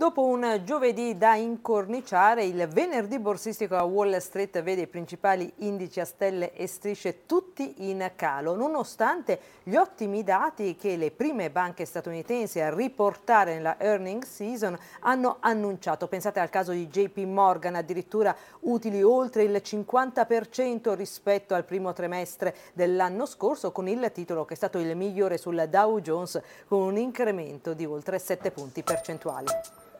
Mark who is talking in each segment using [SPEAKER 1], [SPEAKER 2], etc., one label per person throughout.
[SPEAKER 1] Dopo un giovedì da incorniciare, il venerdì borsistico a Wall Street vede i principali indici a stelle e strisce tutti in calo, nonostante gli ottimi dati che le prime banche statunitensi a riportare nella earnings season hanno annunciato. Pensate al caso di JP Morgan, addirittura utili oltre il 50% rispetto al primo trimestre dell'anno scorso, con il titolo che è stato il migliore sul Dow Jones con un incremento di oltre 7 punti percentuali.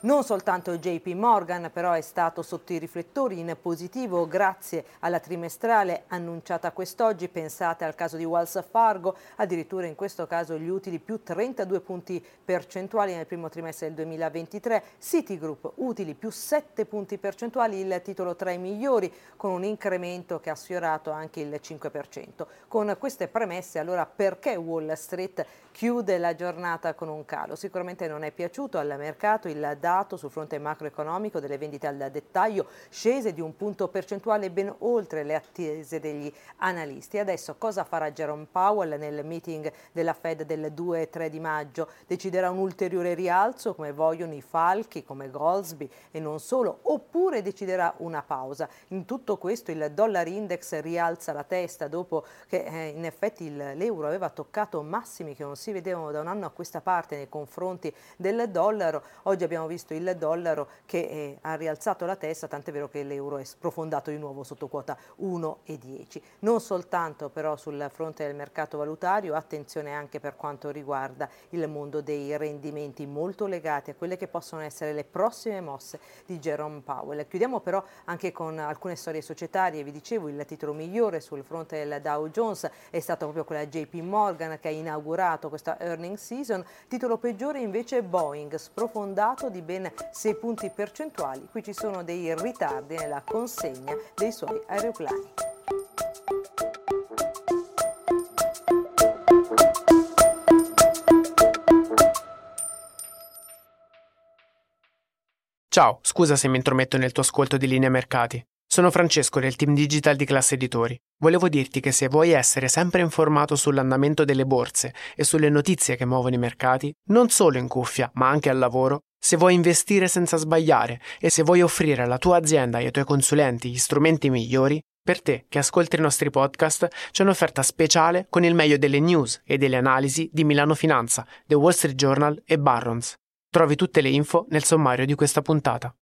[SPEAKER 1] Non soltanto JP Morgan però è stato sotto i riflettori in positivo grazie alla trimestrale annunciata quest'oggi, pensate al caso di Wells Fargo, addirittura in questo caso gli utili più 32 punti percentuali nel primo trimestre del 2023, Citigroup utili più 7 punti percentuali, il titolo tra i migliori con un incremento che ha sfiorato anche il 5%. Con queste premesse allora perché Wall Street chiude la giornata con un calo? Sicuramente non è piaciuto al mercato il dato sul fronte macroeconomico delle vendite al dettaglio scese di un punto percentuale ben oltre le attese degli analisti. Adesso cosa farà Jerome Powell nel meeting della Fed del 2 e 3 di maggio? Deciderà un ulteriore rialzo come vogliono i falchi, come Goldsby e non solo, oppure deciderà una pausa. In tutto questo il dollar index rialza la testa dopo che eh, in effetti l'euro aveva toccato massimi che non si vedevano da un anno a questa parte nei confronti del dollaro. Oggi abbiamo visto visto il dollaro che eh, ha rialzato la testa, tant'è vero che l'euro è sprofondato di nuovo sotto quota 1,10. Non soltanto però sul fronte del mercato valutario, attenzione anche per quanto riguarda il mondo dei rendimenti molto legati a quelle che possono essere le prossime mosse di Jerome Powell. Chiudiamo però anche con alcune storie societarie, vi dicevo il titolo migliore sul fronte del Dow Jones è stato proprio quella JP Morgan che ha inaugurato questa earning season, titolo peggiore invece Boeing, sprofondato di ben 6 punti percentuali. Qui ci sono dei ritardi nella consegna dei suoi aeroplani.
[SPEAKER 2] Ciao, scusa se mi intrometto nel tuo ascolto di linea mercati. Sono Francesco del team digital di Classe Editori. Volevo dirti che se vuoi essere sempre informato sull'andamento delle borse e sulle notizie che muovono i mercati, non solo in cuffia, ma anche al lavoro, se vuoi investire senza sbagliare e se vuoi offrire alla tua azienda e ai tuoi consulenti gli strumenti migliori, per te che ascolti i nostri podcast c'è un'offerta speciale con il meglio delle news e delle analisi di Milano Finanza, The Wall Street Journal e Barrons. Trovi tutte le info nel sommario di questa puntata.